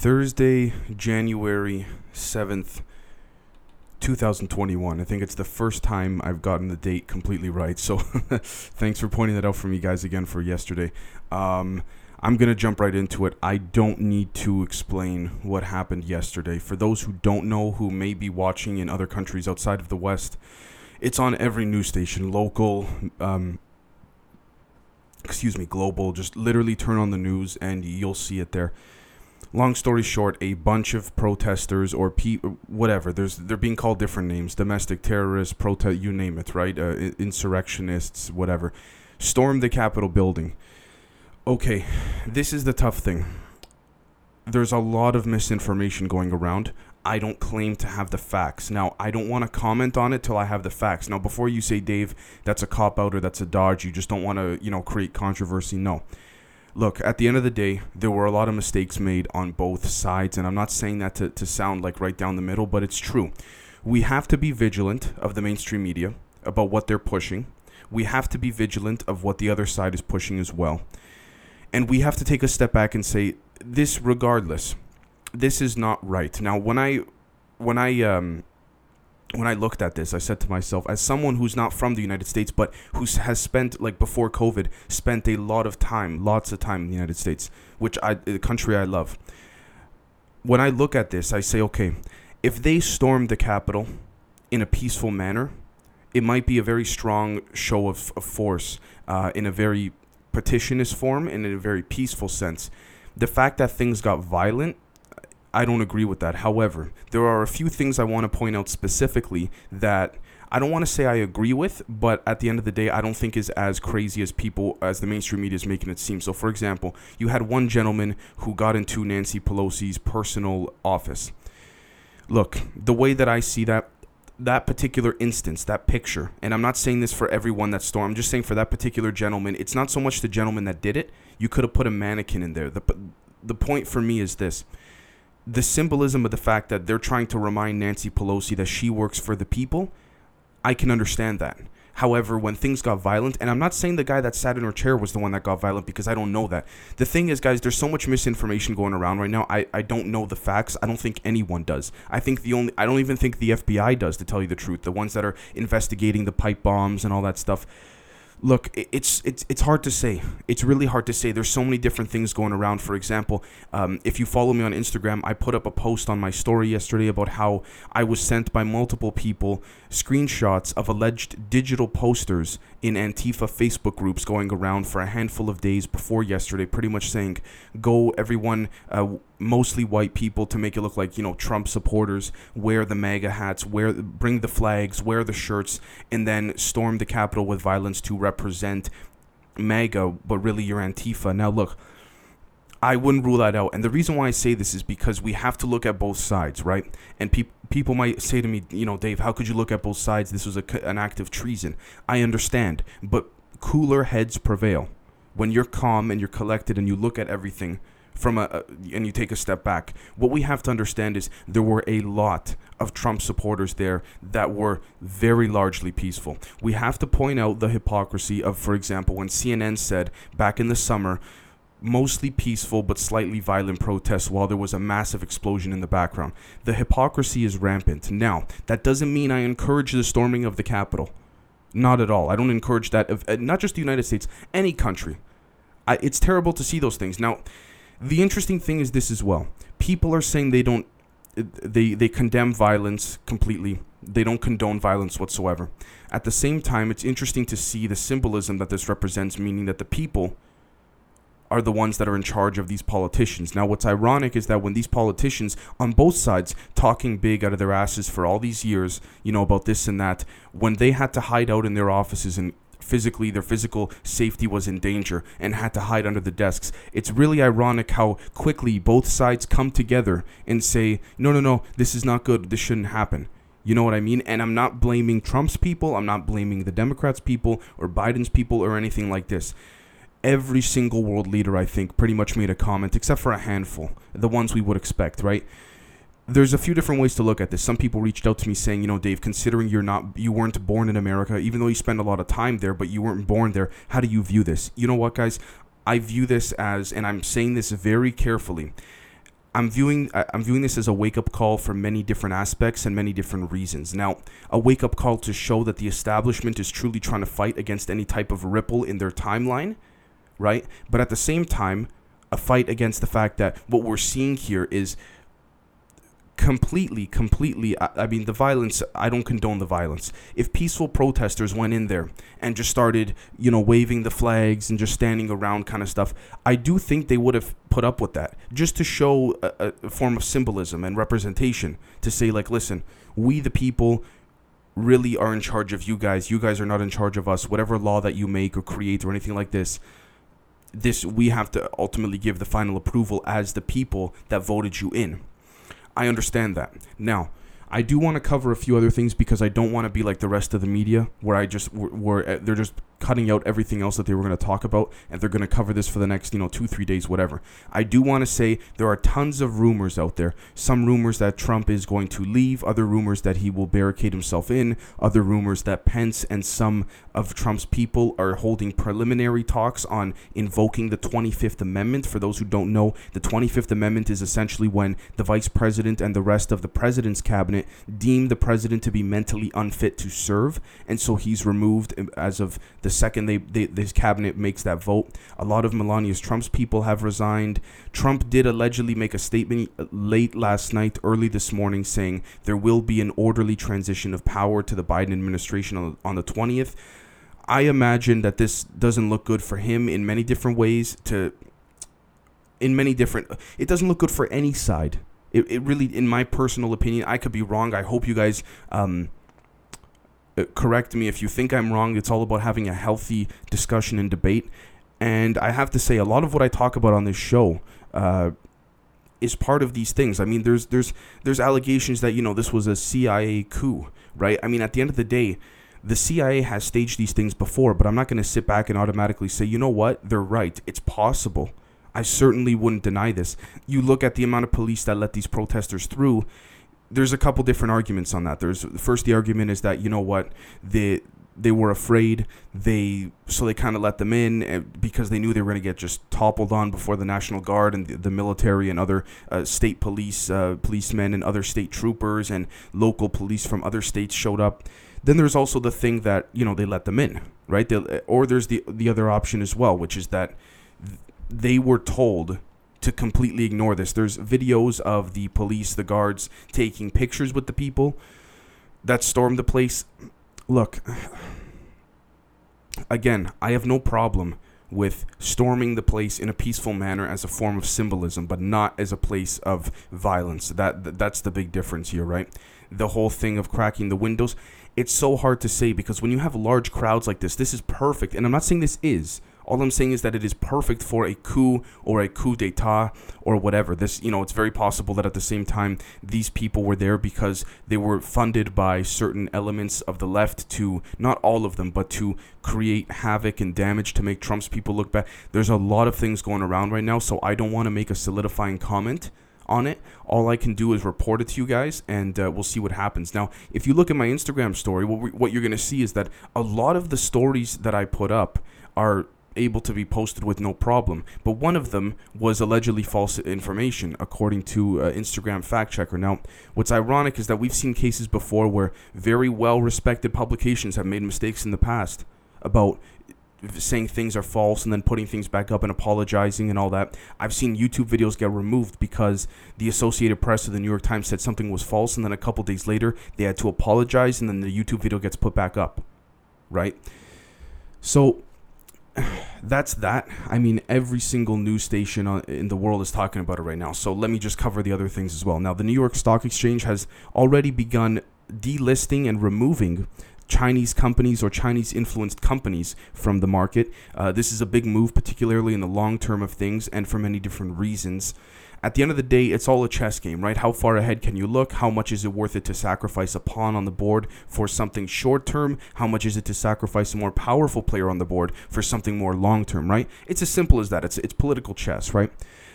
Thursday, January 7th, 2021. I think it's the first time I've gotten the date completely right. So thanks for pointing that out for me guys again for yesterday. Um, I'm going to jump right into it. I don't need to explain what happened yesterday. For those who don't know, who may be watching in other countries outside of the West, it's on every news station, local, um, excuse me, global. Just literally turn on the news and you'll see it there long story short, a bunch of protesters or pe- whatever, there's they're being called different names, domestic terrorists, protest, you name it, right? Uh, insurrectionists, whatever, stormed the Capitol building. Okay, this is the tough thing. There's a lot of misinformation going around. I don't claim to have the facts. Now, I don't want to comment on it till I have the facts. Now, before you say, Dave, that's a cop out or that's a dodge, you just don't want to, you know, create controversy. No look, at the end of the day, there were a lot of mistakes made on both sides, and I'm not saying that to, to sound like right down the middle, but it's true. We have to be vigilant of the mainstream media about what they're pushing. We have to be vigilant of what the other side is pushing as well. And we have to take a step back and say, this regardless, this is not right. Now, when I when I um, when I looked at this, I said to myself, as someone who's not from the United States, but who has spent, like before COVID, spent a lot of time, lots of time in the United States, which I, the country I love. When I look at this, I say, okay, if they storm the Capitol in a peaceful manner, it might be a very strong show of, of force uh, in a very petitionist form and in a very peaceful sense. The fact that things got violent I don't agree with that. However, there are a few things I want to point out specifically that I don't want to say I agree with, but at the end of the day, I don't think is as crazy as people, as the mainstream media is making it seem. So, for example, you had one gentleman who got into Nancy Pelosi's personal office. Look, the way that I see that, that particular instance, that picture, and I'm not saying this for everyone that stormed, I'm just saying for that particular gentleman, it's not so much the gentleman that did it. You could have put a mannequin in there. The, the point for me is this the symbolism of the fact that they're trying to remind Nancy Pelosi that she works for the people, I can understand that. However, when things got violent, and I'm not saying the guy that sat in her chair was the one that got violent because I don't know that. The thing is, guys, there's so much misinformation going around right now. I, I don't know the facts. I don't think anyone does. I think the only, I don't even think the FBI does, to tell you the truth. The ones that are investigating the pipe bombs and all that stuff look, it's it's it's hard to say. It's really hard to say. There's so many different things going around. For example, um, if you follow me on Instagram, I put up a post on my story yesterday about how I was sent by multiple people screenshots of alleged digital posters in Antifa Facebook groups going around for a handful of days before yesterday, pretty much saying, "Go, everyone." Uh, mostly white people to make it look like you know Trump supporters wear the MAGA hats, wear bring the flags, wear the shirts, and then storm the Capitol with violence to represent MAGA, but really you're Antifa. Now look, I wouldn't rule that out, and the reason why I say this is because we have to look at both sides, right? And people people might say to me, you know, Dave, how could you look at both sides? This was a, an act of treason. I understand, but cooler heads prevail. When you're calm and you're collected and you look at everything from a, and you take a step back. What we have to understand is there were a lot of Trump supporters there that were very largely peaceful. We have to point out the hypocrisy of for example when CNN said back in the summer mostly peaceful but slightly violent protests while there was a massive explosion in the background. The hypocrisy is rampant. Now that doesn't mean I encourage the storming of the Capitol. Not at all. I don't encourage that of uh, not just the United States any country. I, it's terrible to see those things. Now the interesting thing is this as well. People are saying they don't they they condemn violence completely. They don't condone violence whatsoever. At the same time, it's interesting to see the symbolism that this represents, meaning that the people are the ones that are in charge of these politicians. Now, what's ironic is that when these politicians on both sides talking big out of their asses for all these years, you know, about this and that, when they had to hide out in their offices and physically their physical safety was in danger and had to hide under the desks. It's really ironic how quickly both sides come together and say, "No, no, no, this is not good. This shouldn't happen." You know what I mean? And I'm not blaming Trump's people, I'm not blaming the Democrats' people or Biden's people or anything like this. Every single world leader, I think, pretty much made a comment, except for a handful, the ones we would expect, right? There's a few different ways to look at this. Some people reached out to me saying, you know, Dave, considering you're not you weren't born in America, even though you spend a lot of time there, but you weren't born there, how do you view this? You know what, guys? I view this as and I'm saying this very carefully. I'm viewing I'm viewing this as a wake up call for many different aspects and many different reasons. Now, a wake up call to show that the establishment is truly trying to fight against any type of ripple in their timeline, right? But at the same time, a fight against the fact that what we're seeing here is completely, completely. I, I, mean, the violence. I don't condone the violence. If peaceful protesters went in there and just started, you know, waving the flags and just standing around, kind of stuff, I do think they would have put up with that just to show a, a form of symbolism and representation to say, like, listen, we the people really are in charge of you guys. You guys are not in charge of us. Whatever law that you make or create or anything like this, this we have to ultimately give the final approval as the people that voted you in. I understand that. Now, I do want to cover a few other things because I don't want to be like the rest of the media where I just where, where they're just cutting out everything else that they were going to talk about and they're going to cover this for the next you know two three days whatever. I do want to say there are tons of rumors out there. Some rumors that trump is going to leave other rumors that he will barricade himself in other rumors that pence and some of trump's people are holding preliminary talks on invoking the 25th amendment. For those who don't know the 25th amendment is essentially when the vice president and the rest of the president's cabinet deem the president to be mentally unfit to serve and so he's removed um, as of the second they, they this cabinet makes that vote. A lot of Melania's Trump's people have resigned. Trump did allegedly make a statement uh, late last night, early this morning, saying there will be an orderly transition of power to the Biden administration on, on the 20th. I imagine that this doesn't look good for him in many different ways. To in many different, uh, it doesn't look good for any side. It, it really, in my personal opinion, I could be wrong. I hope you guys um, uh, correct me if you think I'm wrong. It's all about having a healthy discussion and debate. And I have to say, a lot of what I talk about on this show uh, is part of these things. I mean, there's there's there's allegations that you know this was a CIA coup, right? I mean, at the end of the day, the CIA has staged these things before, but I'm not going to sit back and automatically say, you know what, they're right. It's possible. I certainly wouldn't deny this. You look at the amount of police that let these protesters through, there's a couple different arguments on that. There's first the argument is that you know what they they were afraid they so they kind of let them in eh, because they knew they were going to get just toppled on before the national guard and the, the military and other uh, state police uh, policemen and other state troopers and local police from other states showed up then there's also the thing that you know they let them in right they, or there's the the other option as well which is that they were told to completely ignore this. There's videos of the police, the guards taking pictures with the people that stormed the place. Look, again, I have no problem with storming the place in a peaceful manner as a form of symbolism, but not as a place of violence. That that's the big difference here, right? The whole thing of cracking the windows, it's so hard to say because when you have large crowds like this, this is perfect. And I'm not saying this is, all I'm saying is that it is perfect for a coup or a coup d'etat or whatever. This, you know, it's very possible that at the same time these people were there because they were funded by certain elements of the left to not all of them, but to create havoc and damage to make Trump's people look bad. There's a lot of things going around right now, so I don't want to make a solidifying comment on it. All I can do is report it to you guys, and uh, we'll see what happens. Now, if you look at my Instagram story, what, we, what you're going to see is that a lot of the stories that I put up are able to be posted with no problem. But one of them was allegedly false information, according to uh, Instagram fact checker. Now, what's ironic is that we've seen cases before where very well respected publications have made mistakes in the past about saying things are false and then putting things back up and apologizing and all that. I've seen YouTube videos get removed because the Associated Press or the New York Times said something was false and then a couple days later they had to apologize and then the YouTube video gets put back up. Right? So that's that. I mean, every single news station in the world is talking about it right now. So let me just cover the other things as well. Now, the New York Stock Exchange has already begun delisting and removing Chinese companies or Chinese influenced companies from the market. Uh, this is a big move, particularly in the long term of things and for many different reasons at the end of the day, it's all a chess game, right? How far ahead can you look? How much is it worth it to sacrifice a pawn on the board for something short term? How much is it to sacrifice a more powerful player on the board for something more long term, right? It's as simple as that. It's, it's political chess, right?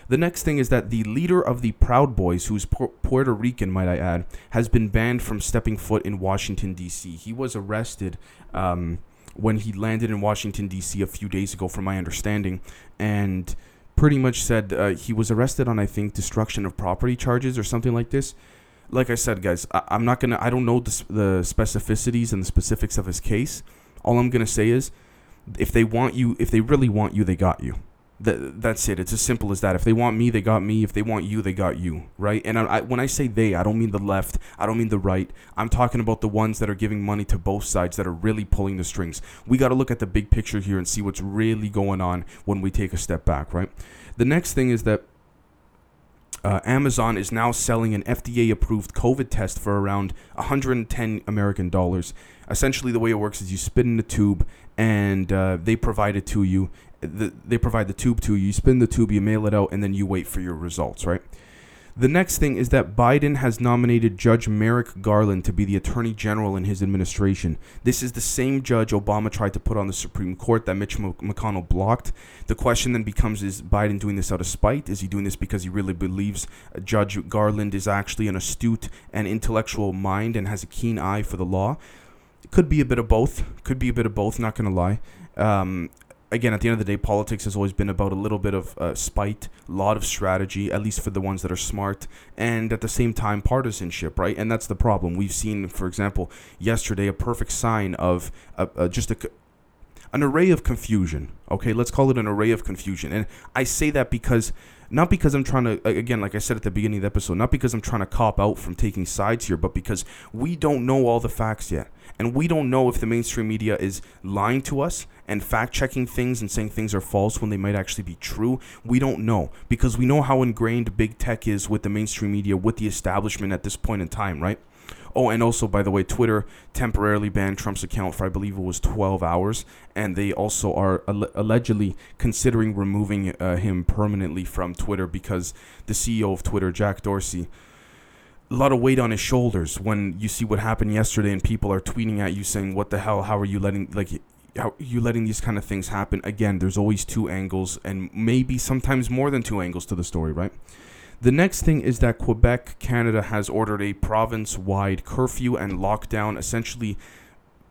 The next thing is that the leader of the Proud Boys, who's Puerto Rican, might I add, has been banned from stepping foot in Washington, D.C. He was arrested. Um, when he landed in Washington, D.C. a few days ago, from my understanding. And pretty much said uh, he was arrested on I think destruction of property charges or something like this. Like I said, guys, I, am not gonna. I don't know the, the specificities and the specifics of his case. All I'm gonna say is, if they want you, if they really want you, they got you. That, that's it. It's as simple as that. If they want me, they got me. If they want you, they got you, right? And I, I, when I say they, I don't mean the left. I don't mean the right. I'm talking about the ones that are giving money to both sides that are really pulling the strings. We got to look at the big picture here and see what's really going on when we take a step back, right? The next thing is that uh, Amazon is now selling an FDA approved COVID test for around 110 American dollars. Essentially, the way it works is you spit in a tube and uh, they provide it to you the, they provide the tube to you. You spin the tube, you mail it out, and then you wait for your results, right? The next thing is that Biden has nominated Judge Merrick Garland to be the Attorney General in his administration. This is the same judge Obama tried to put on the Supreme Court that Mitch McConnell blocked. The question then becomes is Biden doing this out of spite? Is he doing this because he really believes Judge Garland is actually an astute and intellectual mind and has a keen eye for the law? It could be a bit of both. Could be a bit of both, not going to lie. Um, again, at the end of the day, politics has always been about a little bit of uh, spite, a lot of strategy, at least for the ones that are smart, and at the same time, partisanship, right? And that's the problem. We've seen, for example, yesterday, a perfect sign of uh, uh, just a, an array of confusion. Okay, let's call it an array of confusion. And I say that because not because I'm trying to again like I said at the beginning of the episode, not because I'm trying to cop out from taking sides here, but because we don't know all the facts yet. And we don't know if the mainstream media is lying to us and fact checking things and saying things are false when they might actually be true. We don't know because we know how ingrained big tech is with the mainstream media, with the establishment at this point in time, right? Oh, and also, by the way, Twitter temporarily banned Trump's account for I believe it was 12 hours, and they also are al- allegedly considering removing uh, him permanently from Twitter because the CEO of Twitter, Jack Dorsey, a lot of weight on his shoulders when you see what happened yesterday and people are tweeting at you saying what the hell? How are you letting like how you letting these kind of things happen? Again there's always two angles and maybe sometimes more than two angles to the story right the next thing is that Quebec Canada has ordered a province wide curfew and lockdown essentially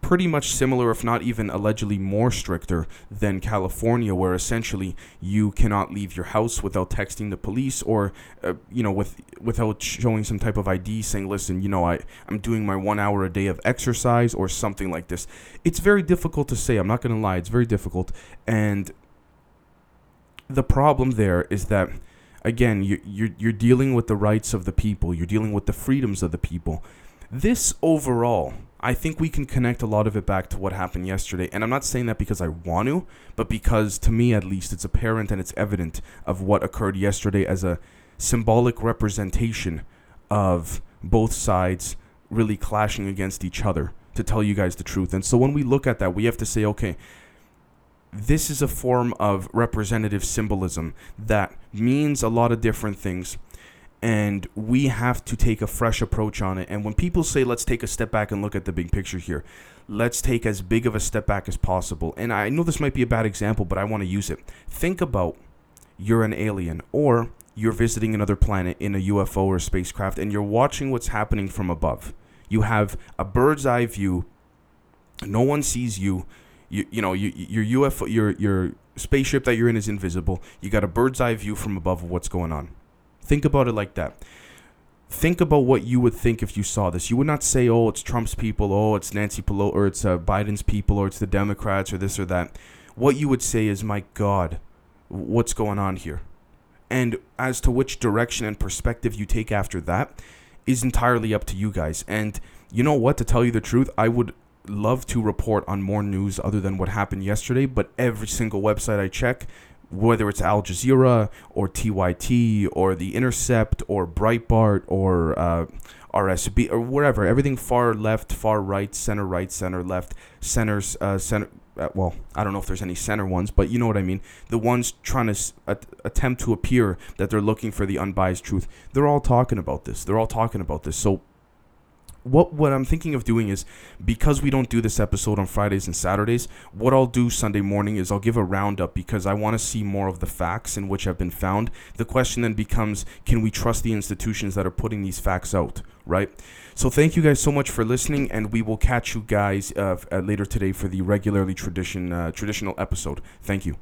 pretty much similar, if not even allegedly more stricter than California, where essentially you cannot leave your house without texting the police or, uh, you know, with without showing some type of ID saying, "Listen, you know, I I'm doing my one hour a day of exercise or something like this." It's very difficult to say. I'm not going to lie. It's very difficult, and the problem there is that again, you, you're, you're dealing with the rights of the people, you're dealing with the freedoms of the people. This overall I think we can connect a lot of it back to what happened yesterday. And I'm not saying that because I want to, but because to me at least it's apparent and it's evident of what occurred yesterday as a symbolic representation of both sides really clashing against each other to tell you guys the truth. And so when we look at that, we have to say, okay, this is a form of representative symbolism that means a lot of different things and we have to take a fresh approach on it. And when people say, let's take a step back and look at the big picture here, let's take as big of a step back as possible. And I know this might be a bad example, but I want to use it. Think about you're an alien or you're visiting another planet in a UFO or spacecraft and you're watching what's happening from above. You have a bird's eye view. No one sees you. You, you know, you, your UFO, your, your spaceship that you're in is invisible. You got a bird's eye view from above of what's going on Think about it like that. Think about what you would think if you saw this. You would not say, "Oh, it's Trump's people," "Oh, it's Nancy Pelosi," or "It's uh, Biden's people," or "It's the Democrats," or this or that. What you would say is, "My God, what's going on here?" And as to which direction and perspective you take after that is entirely up to you guys. And you know what? To tell you the truth, I would love to report on more news other than what happened yesterday, but every single website I check whether it's Al Jazeera or TYT or The Intercept or Breitbart or uh, RSB or wherever, everything far left, far right, center right, center left, centers, uh, center. Uh, well, I don't know if there's any center ones, but you know what I mean. The ones trying to s- attempt to appear that they're looking for the unbiased truth, they're all talking about this. They're all talking about this. So what what I'm thinking of doing is because we don't do this episode on Fridays and Saturdays, what I'll do Sunday morning is I'll give a roundup because I want to see more of the facts in which have been found. The question then becomes can we trust the institutions that are putting these facts out, right? So thank you guys so much for listening and we will catch you guys uh, later today for the regularly tradition uh, traditional episode. Thank you.